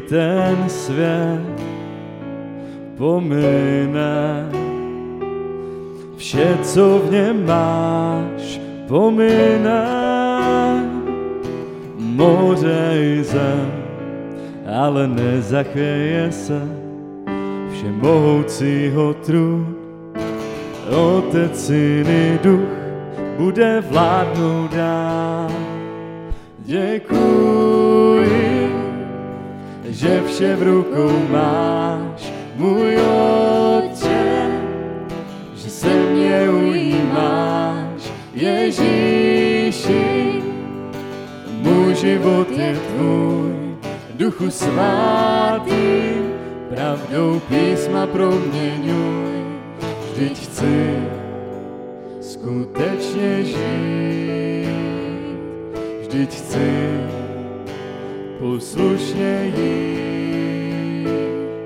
ten svět, pomine vše, co v něm máš, pomine moře i zem, ale nezachvěje se všemohoucího trůn. Otec, syn i duch bude vládnout dál. Děkuji, že vše v rukou máš, můj otče, že se mě ujímáš, Ježíši. Můj život je tvůj, duchu svatý, pravdou písma proměňuj, vždyť chci skutečně žít, vždyť chci poslušně jít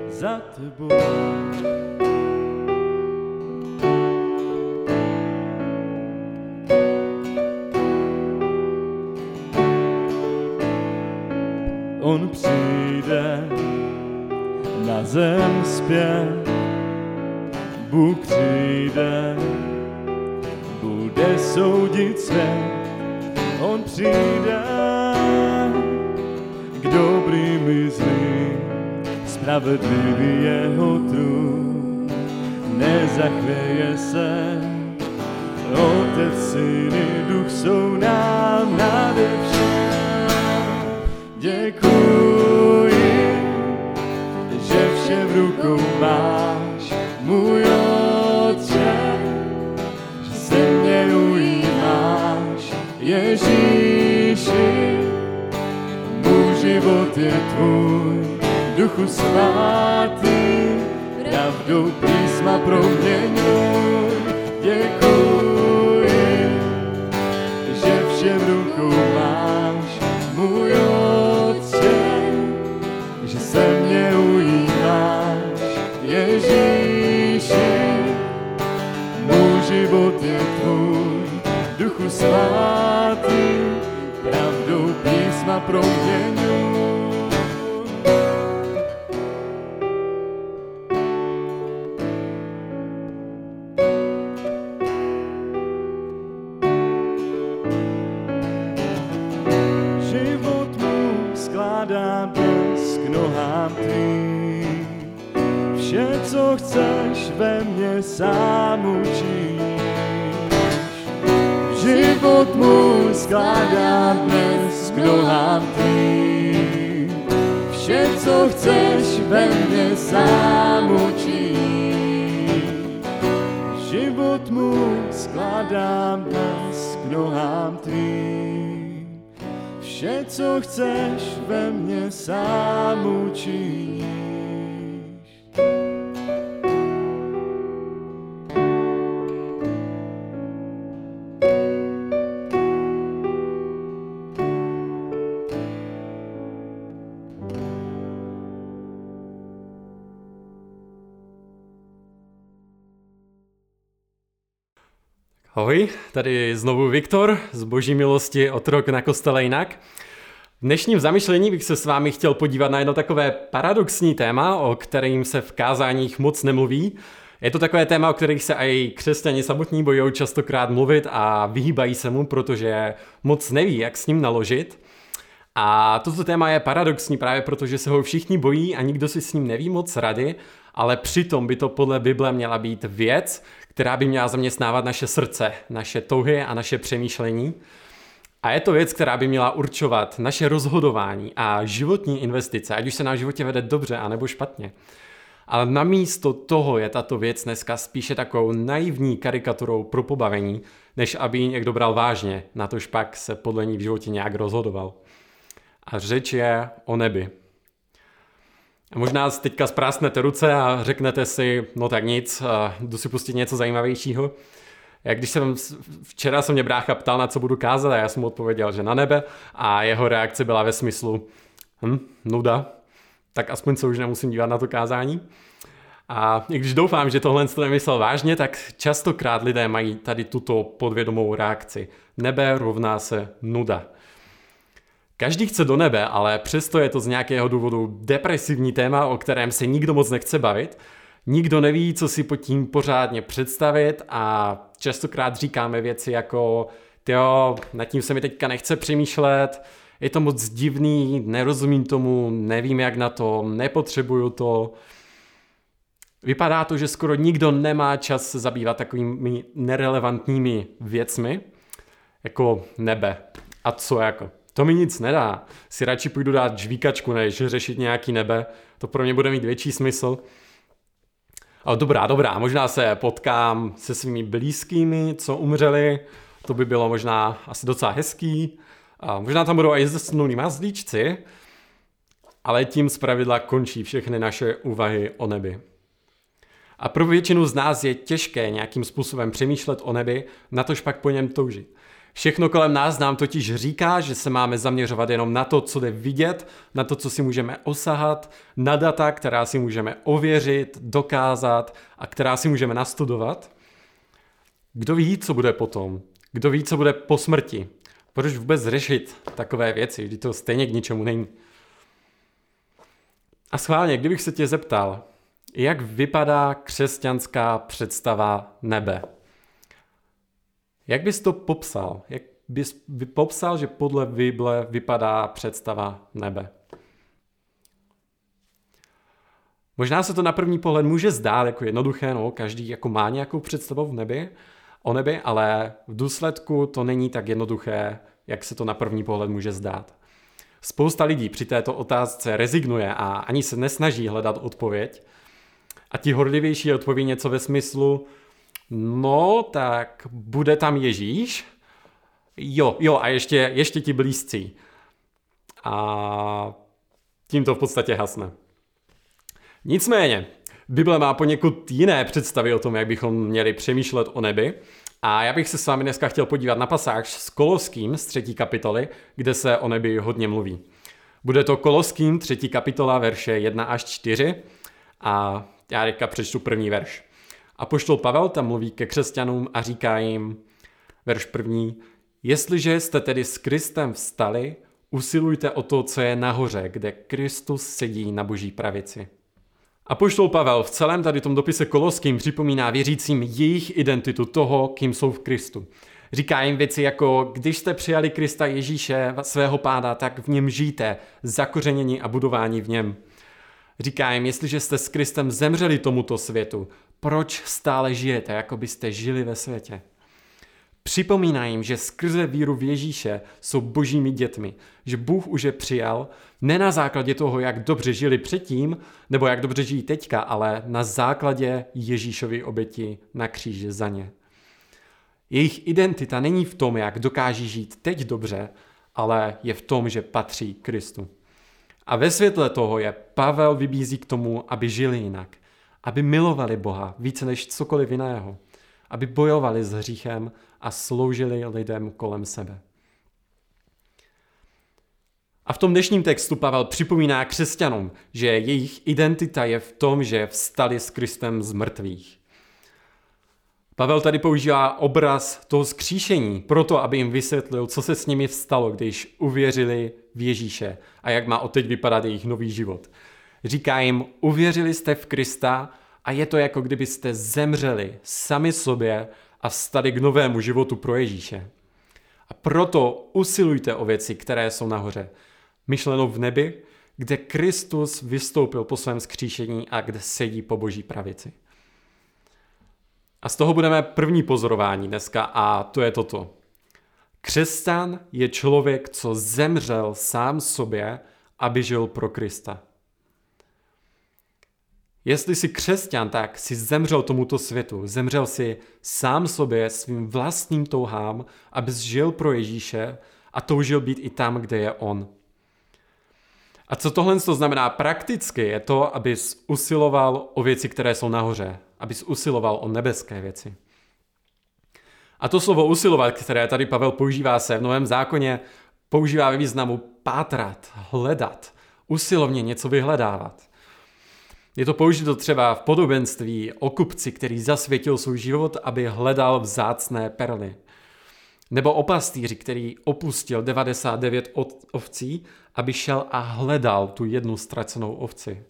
za tebou. On přijde na zem zpět, Bůh přijde, bude soudit svět. Spravedlivý jeho trůn. Nezachvěje se, Otec, Syn duchu svatý, pravdou písma proměňuj. Děkuji, že vše v rukou máš, můj Otče, že se mě ujímáš, Ježíši. Můj život je tvůj, duchu svatý, pravdou písma proměňuj. Skládám dnes k nohám tvým. Vše, co chceš ve mně sám učiníš. Život mu skládám dnes k nohám tvým. Vše, co chceš ve mně sám učiníš. Život mu skládám dnes k nohám tvým. Vše, co chceš ve mně sám učiníš. Ahoj, tady znovu Viktor z Boží milosti otrok na kostele jinak. V dnešním zamyšlení bych se s vámi chtěl podívat na jedno takové paradoxní téma, o kterým se v kázáních moc nemluví. Je to takové téma, o kterých se i křesťani samotní bojí častokrát mluvit a vyhýbají se mu, protože moc neví, jak s ním naložit. A toto téma je paradoxní právě proto, že se ho všichni bojí a nikdo si s ním neví moc rady, ale přitom by to podle Bible měla být věc, která by měla zaměstnávat naše srdce, naše touhy a naše přemýšlení. A je to věc, která by měla určovat naše rozhodování a životní investice, ať už se na životě vede dobře anebo špatně. Ale namísto toho je tato věc dneska spíše takovou naivní karikaturou pro pobavení, než aby ji někdo bral vážně, na tož pak se podle ní v životě nějak rozhodoval. A řeč je o nebi. Možná teďka zprásnete ruce a řeknete si, no tak nic, jdu si pustit něco zajímavějšího. Jak když jsem, včera se mě brácha ptal, na co budu kázat a já jsem mu odpověděl, že na nebe a jeho reakce byla ve smyslu, hm, nuda, tak aspoň se už nemusím dívat na to kázání. A i když doufám, že tohle to nemyslel vážně, tak častokrát lidé mají tady tuto podvědomou reakci. Nebe rovná se nuda. Každý chce do nebe, ale přesto je to z nějakého důvodu depresivní téma, o kterém se nikdo moc nechce bavit. Nikdo neví, co si pod tím pořádně představit a častokrát říkáme věci jako jo, nad tím se mi teďka nechce přemýšlet, je to moc divný, nerozumím tomu, nevím jak na to, nepotřebuju to. Vypadá to, že skoro nikdo nemá čas se zabývat takovými nerelevantními věcmi, jako nebe. A co jako? To mi nic nedá. Si radši půjdu dát žvíkačku, než řešit nějaký nebe. To pro mě bude mít větší smysl. Ale dobrá, dobrá, možná se potkám se svými blízkými, co umřeli, to by bylo možná asi docela hezký. A možná tam budou i zesnulí mazlíčci, ale tím zpravidla končí všechny naše úvahy o nebi. A pro většinu z nás je těžké nějakým způsobem přemýšlet o nebi, natož pak po něm toužit. Všechno kolem nás nám totiž říká, že se máme zaměřovat jenom na to, co jde vidět, na to, co si můžeme osahat, na data, která si můžeme ověřit, dokázat a která si můžeme nastudovat. Kdo ví, co bude potom? Kdo ví, co bude po smrti? Proč vůbec řešit takové věci, když to stejně k ničemu není? A schválně, kdybych se tě zeptal, jak vypadá křesťanská představa nebe? Jak bys to popsal? Jak bys popsal, že podle Bible vypadá představa nebe? Možná se to na první pohled může zdát jako jednoduché, no, každý jako má nějakou představu v nebi, o nebi, ale v důsledku to není tak jednoduché, jak se to na první pohled může zdát. Spousta lidí při této otázce rezignuje a ani se nesnaží hledat odpověď. A ti horlivější odpoví něco ve smyslu, no tak bude tam Ježíš? Jo, jo a ještě, ještě ti blízcí. A tím to v podstatě hasne. Nicméně, Bible má poněkud jiné představy o tom, jak bychom měli přemýšlet o nebi. A já bych se s vámi dneska chtěl podívat na pasáž s Koloským z třetí kapitoly, kde se o nebi hodně mluví. Bude to Koloským třetí kapitola verše 1 až 4 a já teďka přečtu první verš. A poštol Pavel tam mluví ke křesťanům a říká jim, verš první, jestliže jste tedy s Kristem vstali, usilujte o to, co je nahoře, kde Kristus sedí na boží pravici. A poštol Pavel v celém tady tom dopise Koloským připomíná věřícím jejich identitu toho, kým jsou v Kristu. Říká jim věci jako, když jste přijali Krista Ježíše, svého páda, tak v něm žijte, zakořenění a budování v něm. Říká jim, jestliže jste s Kristem zemřeli tomuto světu, proč stále žijete, jako byste žili ve světě? Připomíná jim, že skrze víru v Ježíše jsou božími dětmi, že Bůh už je přijal ne na základě toho, jak dobře žili předtím, nebo jak dobře žijí teďka, ale na základě Ježíšovy oběti na kříži za ně. Jejich identita není v tom, jak dokáží žít teď dobře, ale je v tom, že patří Kristu. A ve světle toho je Pavel vybízí k tomu, aby žili jinak, aby milovali Boha více než cokoliv jiného, aby bojovali s hříchem a sloužili lidem kolem sebe. A v tom dnešním textu Pavel připomíná křesťanům, že jejich identita je v tom, že vstali s Kristem z mrtvých. Pavel tady používá obraz toho skříšení, proto aby jim vysvětlil, co se s nimi vstalo, když uvěřili v Ježíše a jak má odteď vypadat jejich nový život. Říká jim, uvěřili jste v Krista a je to jako kdybyste zemřeli sami sobě a vstali k novému životu pro Ježíše. A proto usilujte o věci, které jsou nahoře. Myšleno v nebi, kde Kristus vystoupil po svém skříšení a kde sedí po boží pravici. A z toho budeme první pozorování dneska a to je toto. Křesťan je člověk, co zemřel sám sobě, aby žil pro Krista. Jestli jsi křesťan, tak si zemřel tomuto světu. Zemřel si sám sobě, svým vlastním touhám, abys žil pro Ježíše a toužil být i tam, kde je On. A co tohle to znamená prakticky, je to, abys usiloval o věci, které jsou nahoře. Abys usiloval o nebeské věci. A to slovo usilovat, které tady Pavel používá se v Novém zákoně, používá ve významu pátrat, hledat, usilovně něco vyhledávat. Je to použito třeba v podobenství o kupci, který zasvětil svůj život, aby hledal vzácné perly. Nebo o pastýři, který opustil 99 ovcí, aby šel a hledal tu jednu ztracenou ovci.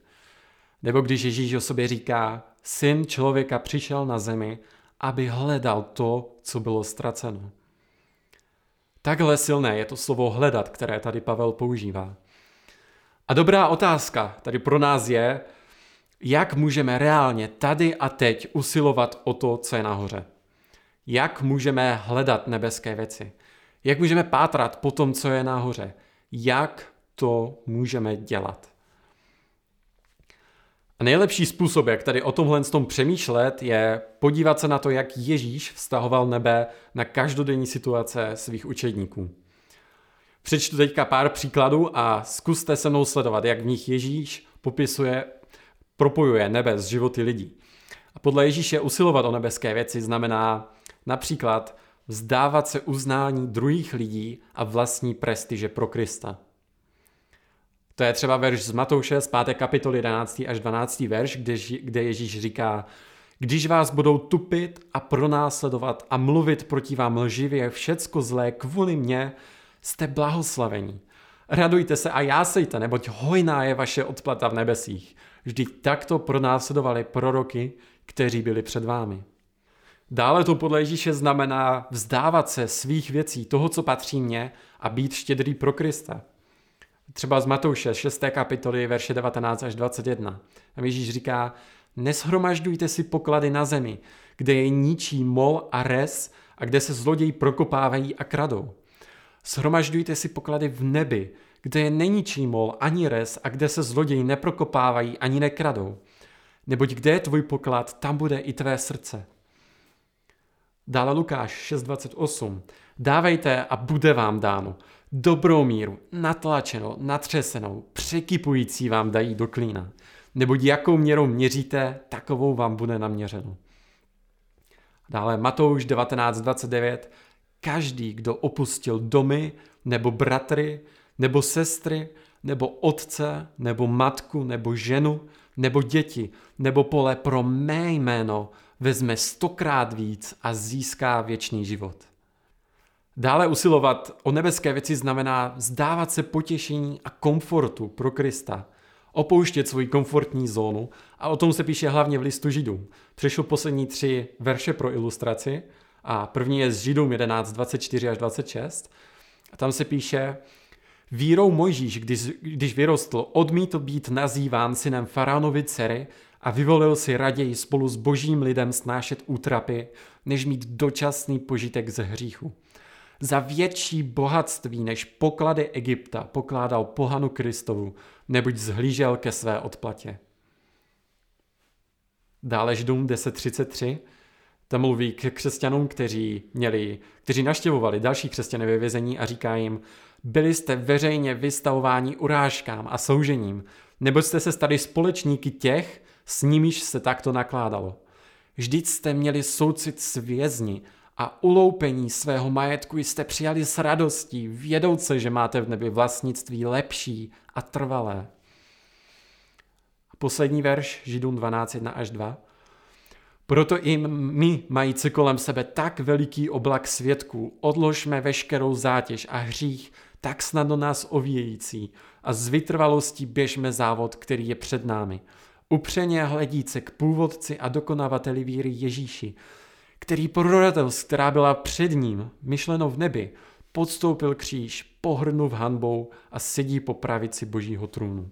Nebo když Ježíš o sobě říká, syn člověka přišel na zemi, aby hledal to, co bylo ztraceno. Takhle silné je to slovo hledat, které tady Pavel používá. A dobrá otázka tady pro nás je, jak můžeme reálně tady a teď usilovat o to, co je nahoře. Jak můžeme hledat nebeské věci. Jak můžeme pátrat po tom, co je nahoře. Jak to můžeme dělat. A nejlepší způsob, jak tady o tomhle tom přemýšlet, je podívat se na to, jak Ježíš vztahoval nebe na každodenní situace svých učedníků. Přečtu teďka pár příkladů a zkuste se mnou sledovat, jak v nich Ježíš popisuje, propojuje nebe s životy lidí. A podle Ježíše usilovat o nebeské věci znamená například vzdávat se uznání druhých lidí a vlastní prestiže pro Krista. To je třeba verš z Matouše z 5. kapitoly 11. až 12. verš, kde, Ježíš říká, když vás budou tupit a pronásledovat a mluvit proti vám lživě všecko zlé kvůli mně, jste blahoslavení. Radujte se a jásejte, neboť hojná je vaše odplata v nebesích. Vždyť takto pronásledovali proroky, kteří byli před vámi. Dále to podle Ježíše znamená vzdávat se svých věcí, toho, co patří mně a být štědrý pro Krista. Třeba z Matouše 6. kapitoly, verše 19 až 21. Tam Ježíš říká, neshromažďujte si poklady na zemi, kde je ničí mol a res a kde se zloději prokopávají a kradou. Shromažďujte si poklady v nebi, kde je neničí mol ani res a kde se zloději neprokopávají ani nekradou. Neboť kde je tvůj poklad, tam bude i tvé srdce. Dále Lukáš 6.28. Dávejte a bude vám dáno dobrou míru, natlačenou, natřesenou, překypující vám dají do klína. Neboť jakou měrou měříte, takovou vám bude naměřeno. Dále Matouš 19.29. Každý, kdo opustil domy, nebo bratry, nebo sestry, nebo otce, nebo matku, nebo ženu, nebo děti, nebo pole pro mé jméno, vezme stokrát víc a získá věčný život. Dále usilovat o nebeské věci znamená vzdávat se potěšení a komfortu pro Krista, opouštět svoji komfortní zónu a o tom se píše hlavně v listu Židům. Přešel poslední tři verše pro ilustraci a první je z Židům 11, 24 až 26 a tam se píše Vírou Mojžíš, když, když vyrostl, odmítl být nazýván synem faraonovi dcery a vyvolil si raději spolu s božím lidem snášet útrapy, než mít dočasný požitek ze hříchu za větší bohatství než poklady Egypta pokládal pohanu Kristovu, neboť zhlížel ke své odplatě. Dále Židům 10.33 tam mluví k křesťanům, kteří, měli, kteří naštěvovali další křesťany ve vězení a říká jim, byli jste veřejně vystavováni urážkám a soužením, nebo jste se stali společníky těch, s nimiž se takto nakládalo. Vždyť jste měli soucit s vězni a uloupení svého majetku jste přijali s radostí, vědouce, že máte v nebi vlastnictví lepší a trvalé. Poslední verš, Židům 12, 1 až 2. Proto i my, mající kolem sebe tak veliký oblak svědků, odložme veškerou zátěž a hřích, tak snadno nás ovíjející a z vytrvalostí běžme závod, který je před námi. Upřeně hledíce k původci a dokonavateli víry Ježíši, který pro radost, která byla před ním, myšleno v nebi, podstoupil kříž, pohrnul hanbou a sedí po pravici božího trůnu.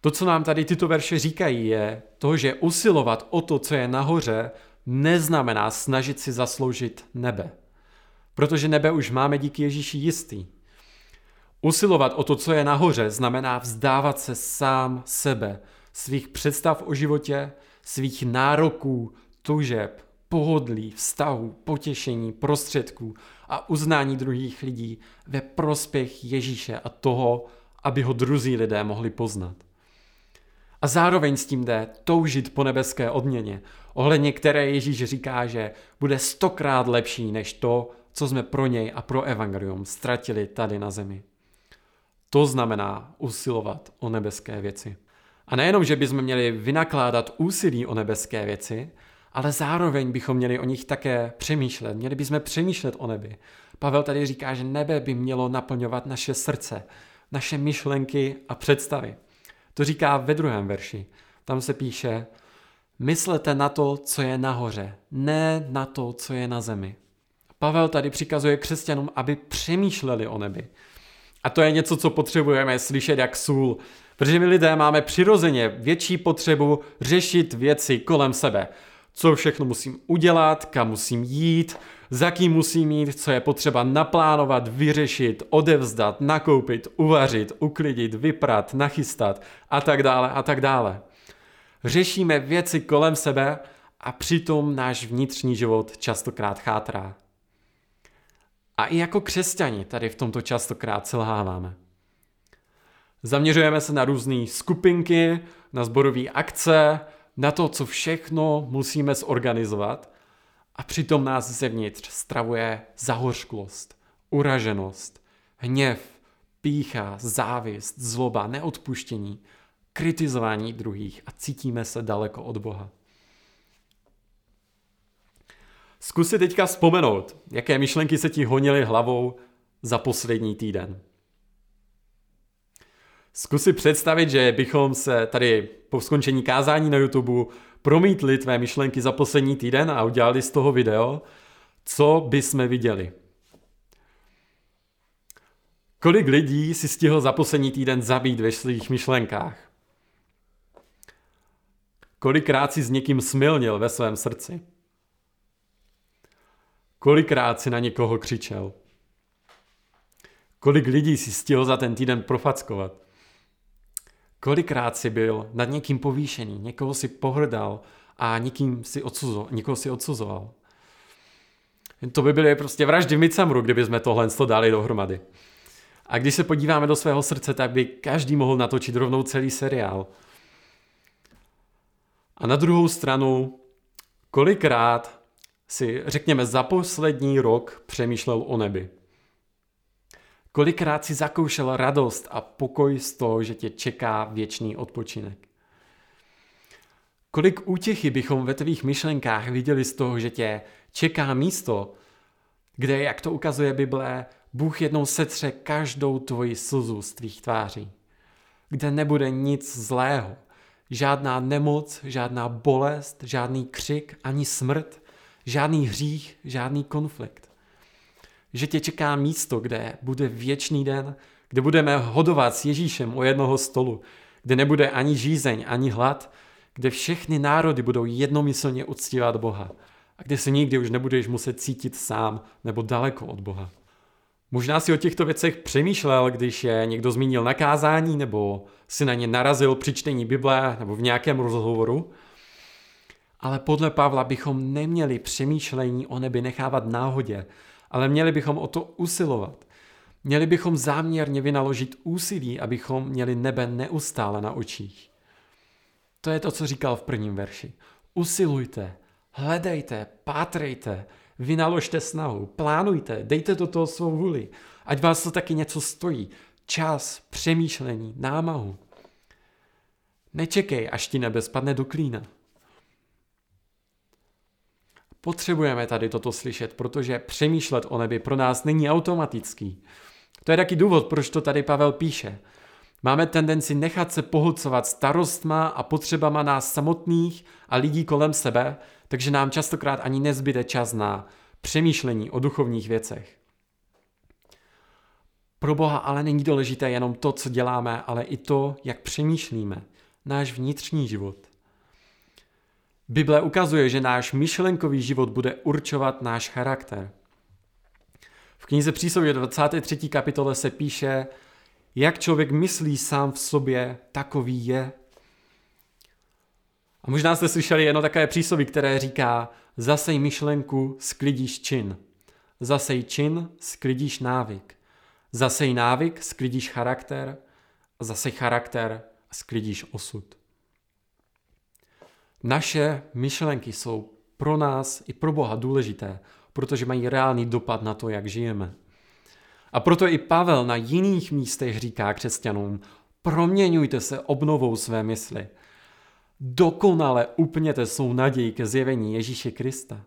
To, co nám tady tyto verše říkají, je to, že usilovat o to, co je nahoře, neznamená snažit si zasloužit nebe. Protože nebe už máme díky Ježíši jistý. Usilovat o to, co je nahoře, znamená vzdávat se sám sebe, svých představ o životě, svých nároků, tužeb, pohodlí, vztahu, potěšení, prostředků a uznání druhých lidí ve prospěch Ježíše a toho, aby ho druzí lidé mohli poznat. A zároveň s tím jde toužit po nebeské odměně, ohledně které Ježíš říká, že bude stokrát lepší než to, co jsme pro něj a pro evangelium ztratili tady na zemi. To znamená usilovat o nebeské věci. A nejenom, že bychom měli vynakládat úsilí o nebeské věci, ale zároveň bychom měli o nich také přemýšlet. Měli bychom přemýšlet o nebi. Pavel tady říká, že nebe by mělo naplňovat naše srdce, naše myšlenky a představy. To říká ve druhém verši. Tam se píše, myslete na to, co je nahoře, ne na to, co je na zemi. Pavel tady přikazuje křesťanům, aby přemýšleli o nebi. A to je něco, co potřebujeme slyšet jak sůl, protože my lidé máme přirozeně větší potřebu řešit věci kolem sebe. Co všechno musím udělat, kam musím jít, za kým musím jít, co je potřeba naplánovat, vyřešit, odevzdat, nakoupit, uvařit, uklidit, vyprat, nachystat a tak dále a tak dále. Řešíme věci kolem sebe a přitom náš vnitřní život častokrát chátrá. A i jako křesťani tady v tomto častokrát selháváme. Zaměřujeme se na různé skupinky, na zborové akce, na to, co všechno musíme zorganizovat a přitom nás zevnitř stravuje zahořklost, uraženost, hněv, pícha, závist, zloba, neodpuštění, kritizování druhých a cítíme se daleko od Boha. Zkus si teďka vzpomenout, jaké myšlenky se ti honily hlavou za poslední týden. Zkus si představit, že bychom se tady po skončení kázání na YouTube promítli tvé myšlenky za poslední týden a udělali z toho video, co by jsme viděli. Kolik lidí si stihl za poslední týden zabít ve svých myšlenkách? Kolikrát si s někým smilnil ve svém srdci? Kolikrát si na někoho křičel? Kolik lidí si stihl za ten týden profackovat? Kolikrát si byl nad někým povýšený, někoho si pohrdal a někým si odsuzo, někoho si odsuzoval? To by byly prostě vraždy v Midsamru, kdyby jsme tohle dali dohromady. A když se podíváme do svého srdce, tak by každý mohl natočit rovnou celý seriál. A na druhou stranu, kolikrát si, řekněme, za poslední rok přemýšlel o nebi? Kolikrát si zakoušel radost a pokoj z toho, že tě čeká věčný odpočinek? Kolik útěchy bychom ve tvých myšlenkách viděli z toho, že tě čeká místo, kde, jak to ukazuje Bible, Bůh jednou setře každou tvoji slzu z tvých tváří. Kde nebude nic zlého, žádná nemoc, žádná bolest, žádný křik ani smrt, žádný hřích, žádný konflikt. Že tě čeká místo, kde bude věčný den, kde budeme hodovat s Ježíšem o jednoho stolu, kde nebude ani žízeň, ani hlad, kde všechny národy budou jednomyslně uctívat Boha a kde se nikdy už nebudeš muset cítit sám nebo daleko od Boha. Možná si o těchto věcech přemýšlel, když je někdo zmínil nakázání nebo si na ně narazil při čtení Bible nebo v nějakém rozhovoru, ale podle Pavla bychom neměli přemýšlení o nebi nechávat náhodě, ale měli bychom o to usilovat. Měli bychom záměrně vynaložit úsilí, abychom měli nebe neustále na očích. To je to, co říkal v prvním verši. Usilujte, hledejte, pátrejte, vynaložte snahu, plánujte, dejte do toho svou vůli, ať vás to taky něco stojí. Čas, přemýšlení, námahu. Nečekej, až ti nebe spadne do klína. Potřebujeme tady toto slyšet, protože přemýšlet o nebi pro nás není automatický. To je taky důvod, proč to tady Pavel píše. Máme tendenci nechat se pohlcovat starostma a potřebama nás samotných a lidí kolem sebe, takže nám častokrát ani nezbyde čas na přemýšlení o duchovních věcech. Pro Boha ale není důležité jenom to, co děláme, ale i to, jak přemýšlíme, náš vnitřní život. Bible ukazuje, že náš myšlenkový život bude určovat náš charakter. V knize Přísloví 23. kapitole se píše, jak člověk myslí sám v sobě, takový je. A možná jste slyšeli jedno takové přísloví, které říká, zasej myšlenku, sklidíš čin. Zasej čin, sklidíš návyk. Zasej návyk, sklidíš charakter. Zasej charakter, sklidíš osud. Naše myšlenky jsou pro nás i pro Boha důležité, protože mají reálný dopad na to, jak žijeme. A proto i Pavel na jiných místech říká křesťanům, proměňujte se obnovou své mysli. Dokonale upněte svou naději ke zjevení Ježíše Krista.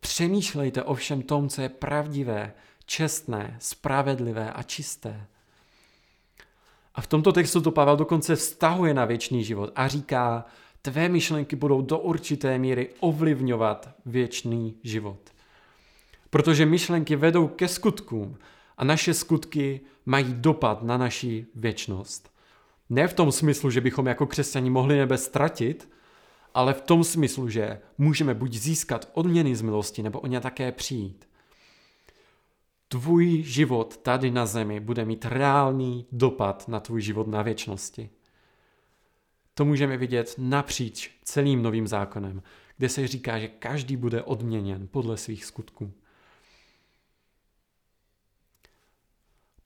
Přemýšlejte o všem tom, co je pravdivé, čestné, spravedlivé a čisté. A v tomto textu to Pavel dokonce vztahuje na věčný život a říká, tvé myšlenky budou do určité míry ovlivňovat věčný život. Protože myšlenky vedou ke skutkům a naše skutky mají dopad na naši věčnost. Ne v tom smyslu, že bychom jako křesťani mohli nebe ztratit, ale v tom smyslu, že můžeme buď získat odměny z milosti, nebo o ně také přijít. Tvůj život tady na zemi bude mít reálný dopad na tvůj život na věčnosti. To můžeme vidět napříč celým novým zákonem, kde se říká, že každý bude odměněn podle svých skutků.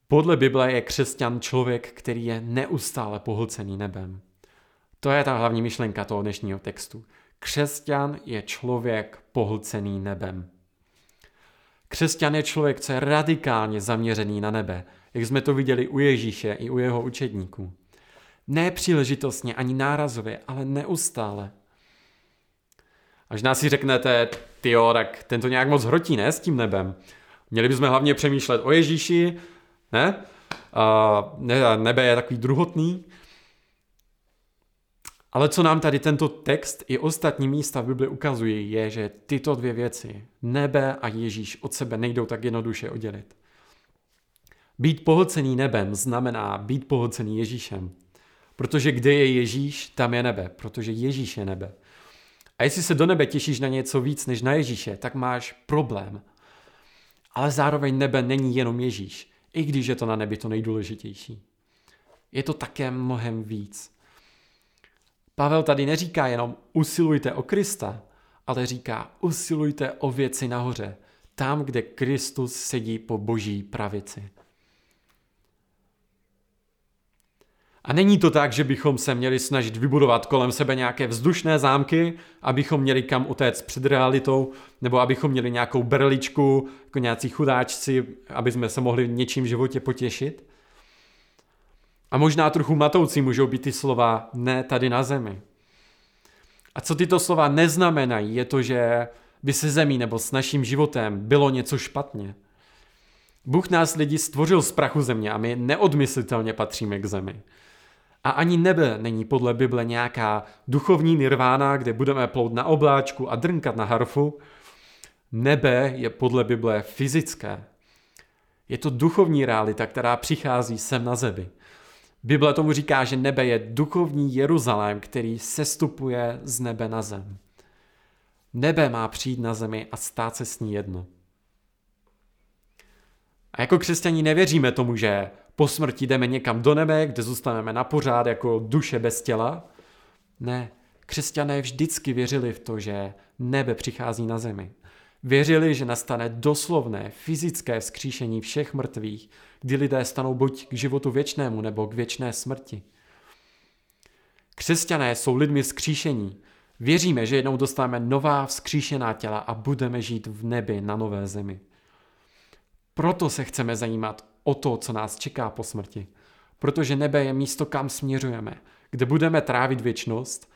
Podle Bible je křesťan člověk, který je neustále pohlcený nebem. To je ta hlavní myšlenka toho dnešního textu. Křesťan je člověk pohlcený nebem. Křesťan je člověk, co je radikálně zaměřený na nebe, jak jsme to viděli u Ježíše i u jeho učedníků. Ne příležitostně ani nárazově, ale neustále. Až nás si řeknete, jo, tak ten to nějak moc hrotí, ne, s tím nebem. Měli bychom hlavně přemýšlet o Ježíši, ne? A nebe je takový druhotný. Ale co nám tady tento text i ostatní místa v Bibli ukazují, je, že tyto dvě věci, nebe a Ježíš, od sebe nejdou tak jednoduše oddělit. Být pohlcený nebem znamená být pohlcený Ježíšem. Protože kde je Ježíš, tam je nebe, protože Ježíš je nebe. A jestli se do nebe těšíš na něco víc než na Ježíše, tak máš problém. Ale zároveň nebe není jenom Ježíš, i když je to na nebi to nejdůležitější. Je to také mnohem víc. Pavel tady neříká jenom usilujte o Krista, ale říká usilujte o věci nahoře, tam, kde Kristus sedí po boží pravici. A není to tak, že bychom se měli snažit vybudovat kolem sebe nějaké vzdušné zámky, abychom měli kam utéct před realitou, nebo abychom měli nějakou berličku, jako nějací chudáčci, aby jsme se mohli něčím v životě potěšit. A možná trochu matoucí můžou být ty slova ne tady na zemi. A co tyto slova neznamenají, je to, že by se zemí nebo s naším životem bylo něco špatně. Bůh nás lidi stvořil z prachu země a my neodmyslitelně patříme k zemi. A ani nebe není podle Bible nějaká duchovní nirvána, kde budeme plout na obláčku a drnkat na harfu. Nebe je podle Bible fyzické. Je to duchovní realita, která přichází sem na zemi. Bible tomu říká, že nebe je duchovní Jeruzalém, který sestupuje z nebe na zem. Nebe má přijít na zemi a stát se s ní jedno. A jako křesťaní nevěříme tomu, že po smrti jdeme někam do nebe, kde zůstaneme na pořád jako duše bez těla. Ne, křesťané vždycky věřili v to, že nebe přichází na zemi. Věřili, že nastane doslovné fyzické vzkříšení všech mrtvých, kdy lidé stanou buď k životu věčnému nebo k věčné smrti. Křesťané jsou lidmi vzkříšení. Věříme, že jednou dostaneme nová vzkříšená těla a budeme žít v nebi na nové zemi. Proto se chceme zajímat o to, co nás čeká po smrti. Protože nebe je místo, kam směřujeme, kde budeme trávit věčnost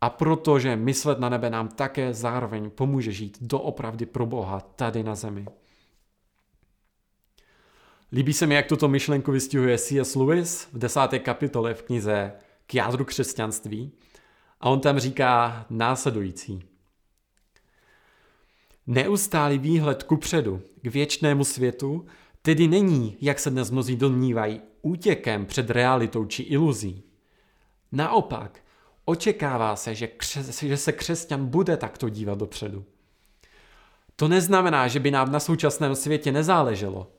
a protože myslet na nebe nám také zároveň pomůže žít doopravdy pro Boha tady na zemi. Líbí se mi, jak tuto myšlenku vystihuje C.S. Lewis v desáté kapitole v knize K jádru křesťanství a on tam říká následující. Neustálý výhled kupředu k věčnému světu tedy není, jak se dnes mnozí domnívají, útěkem před realitou či iluzí. Naopak, očekává se, že, křes, že se křesťan bude takto dívat dopředu. To neznamená, že by nám na současném světě nezáleželo.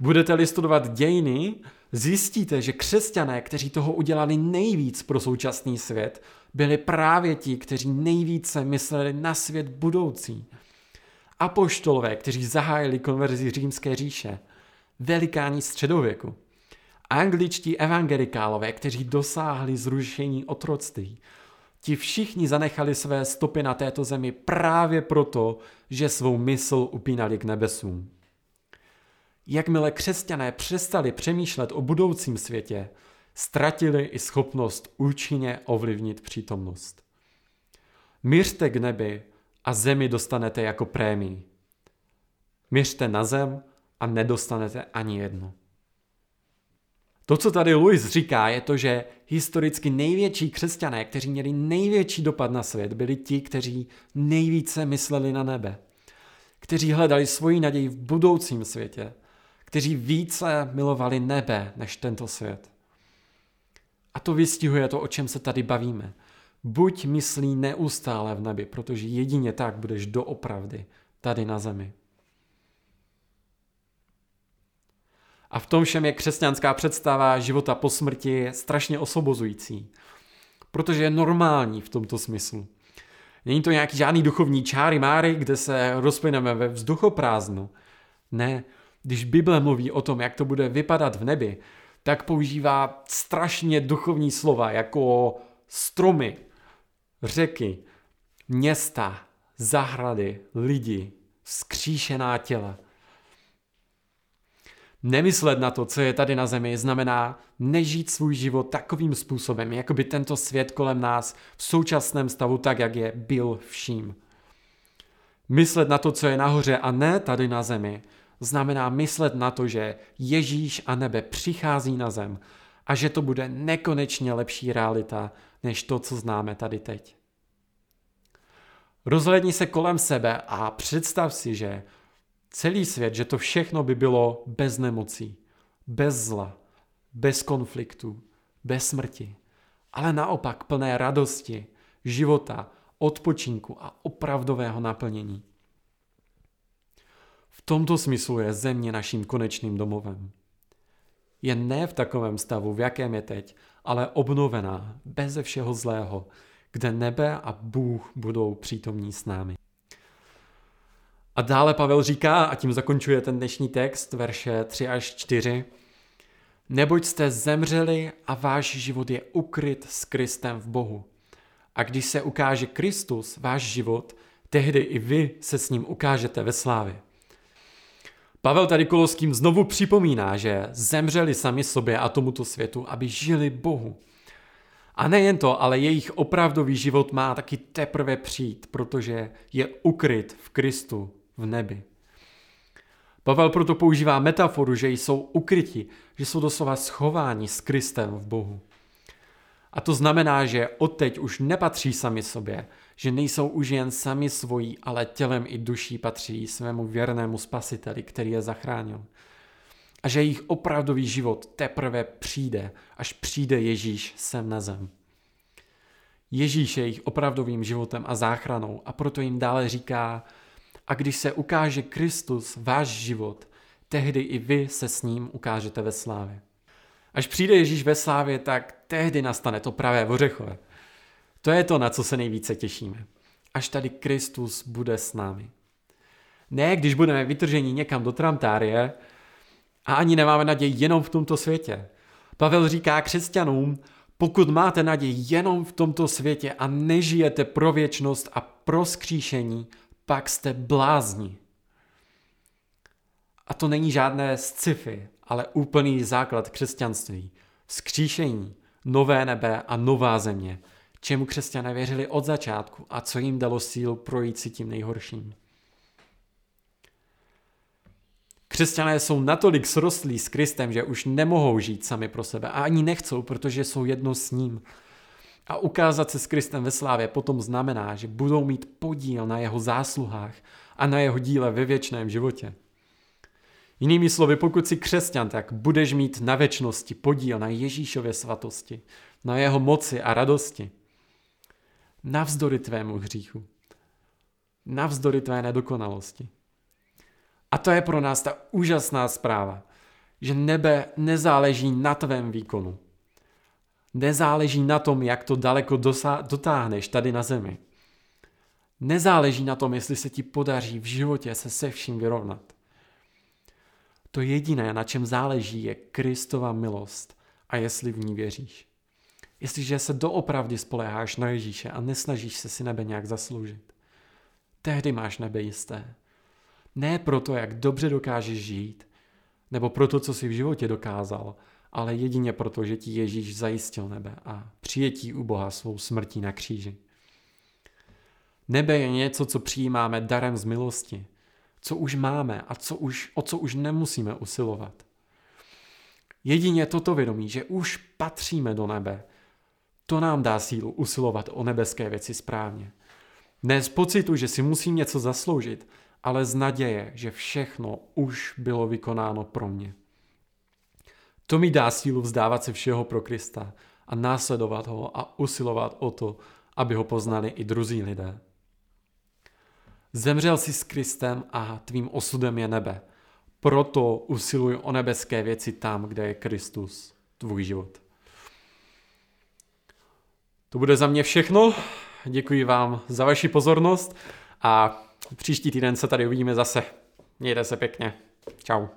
Budete-li studovat dějiny, zjistíte, že křesťané, kteří toho udělali nejvíc pro současný svět, byli právě ti, kteří nejvíce mysleli na svět budoucí – apoštolové, kteří zahájili konverzi římské říše, velikáni středověku, angličtí evangelikálové, kteří dosáhli zrušení otroctví. Ti všichni zanechali své stopy na této zemi právě proto, že svou mysl upínali k nebesům. Jakmile křesťané přestali přemýšlet o budoucím světě, ztratili i schopnost účinně ovlivnit přítomnost. Mířte k nebi a zemi dostanete jako prémii. Mířte na zem a nedostanete ani jedno. To, co tady Louis říká, je to, že historicky největší křesťané, kteří měli největší dopad na svět, byli ti, kteří nejvíce mysleli na nebe. Kteří hledali svoji naději v budoucím světě. Kteří více milovali nebe než tento svět. A to vystihuje to, o čem se tady bavíme. Buď myslí neustále v nebi, protože jedině tak budeš doopravdy tady na zemi. A v tom všem je křesťanská představa života po smrti strašně osobozující. Protože je normální v tomto smyslu. Není to nějaký žádný duchovní čáry máry, kde se rozplyneme ve vzduchoprázdnu. Ne, když Bible mluví o tom, jak to bude vypadat v nebi, tak používá strašně duchovní slova, jako stromy, řeky, města, zahrady, lidi, vzkříšená těla – Nemyslet na to, co je tady na zemi, znamená nežít svůj život takovým způsobem, jako by tento svět kolem nás v současném stavu tak, jak je, byl vším. Myslet na to, co je nahoře a ne tady na zemi, znamená myslet na to, že Ježíš a nebe přichází na zem a že to bude nekonečně lepší realita, než to, co známe tady teď. Rozhledni se kolem sebe a představ si, že celý svět, že to všechno by bylo bez nemocí, bez zla, bez konfliktu, bez smrti, ale naopak plné radosti, života, odpočinku a opravdového naplnění. V tomto smyslu je země naším konečným domovem. Je ne v takovém stavu, v jakém je teď, ale obnovená, beze všeho zlého, kde nebe a Bůh budou přítomní s námi. A dále Pavel říká, a tím zakončuje ten dnešní text, verše 3 až 4, Neboť jste zemřeli a váš život je ukryt s Kristem v Bohu. A když se ukáže Kristus, váš život, tehdy i vy se s ním ukážete ve slávě. Pavel tady Koloským znovu připomíná, že zemřeli sami sobě a tomuto světu, aby žili Bohu. A nejen to, ale jejich opravdový život má taky teprve přijít, protože je ukryt v Kristu v nebi. Pavel proto používá metaforu, že jsou ukryti, že jsou doslova schováni s Kristem v Bohu. A to znamená, že odteď už nepatří sami sobě, že nejsou už jen sami svojí, ale tělem i duší patří svému věrnému spasiteli, který je zachránil. A že jejich opravdový život teprve přijde, až přijde Ježíš sem na zem. Ježíš je jejich opravdovým životem a záchranou a proto jim dále říká, a když se ukáže Kristus, váš život, tehdy i vy se s ním ukážete ve slávě. Až přijde Ježíš ve slávě, tak tehdy nastane to pravé ořechové. To je to, na co se nejvíce těšíme. Až tady Kristus bude s námi. Ne, když budeme vytrženi někam do tramtárie a ani nemáme naději jenom v tomto světě. Pavel říká křesťanům, pokud máte naději jenom v tomto světě a nežijete pro věčnost a pro skříšení, pak jste blázni. A to není žádné sci-fi, ale úplný základ křesťanství. Skříšení, nové nebe a nová země, čemu křesťané věřili od začátku a co jim dalo sílu projít si tím nejhorším. Křesťané jsou natolik srostlí s Kristem, že už nemohou žít sami pro sebe a ani nechcou, protože jsou jedno s ním. A ukázat se s Kristem ve slávě potom znamená, že budou mít podíl na jeho zásluhách a na jeho díle ve věčném životě. Jinými slovy, pokud si křesťan, tak budeš mít na věčnosti podíl na Ježíšově svatosti, na jeho moci a radosti. Navzdory tvému hříchu. Navzdory tvé nedokonalosti. A to je pro nás ta úžasná zpráva, že nebe nezáleží na tvém výkonu, Nezáleží na tom, jak to daleko dosa- dotáhneš tady na zemi. Nezáleží na tom, jestli se ti podaří v životě se se vším vyrovnat. To jediné, na čem záleží, je Kristova milost a jestli v ní věříš. Jestliže se doopravdy spoléháš na Ježíše a nesnažíš se si nebe nějak zasloužit, tehdy máš nebe jisté. Ne proto, jak dobře dokážeš žít, nebo pro to, co jsi v životě dokázal, ale jedině proto, že ti Ježíš zajistil nebe a přijetí u Boha svou smrtí na kříži. Nebe je něco, co přijímáme darem z milosti, co už máme a co už, o co už nemusíme usilovat. Jedině toto vědomí, že už patříme do nebe, to nám dá sílu usilovat o nebeské věci správně. Ne z pocitu, že si musím něco zasloužit, ale z naděje, že všechno už bylo vykonáno pro mě. To mi dá sílu vzdávat se všeho pro Krista a následovat ho a usilovat o to, aby ho poznali i druzí lidé. Zemřel jsi s Kristem a tvým osudem je nebe. Proto usiluj o nebeské věci tam, kde je Kristus, tvůj život. To bude za mě všechno. Děkuji vám za vaši pozornost a příští týden se tady uvidíme zase. Mějte se pěkně. Ciao.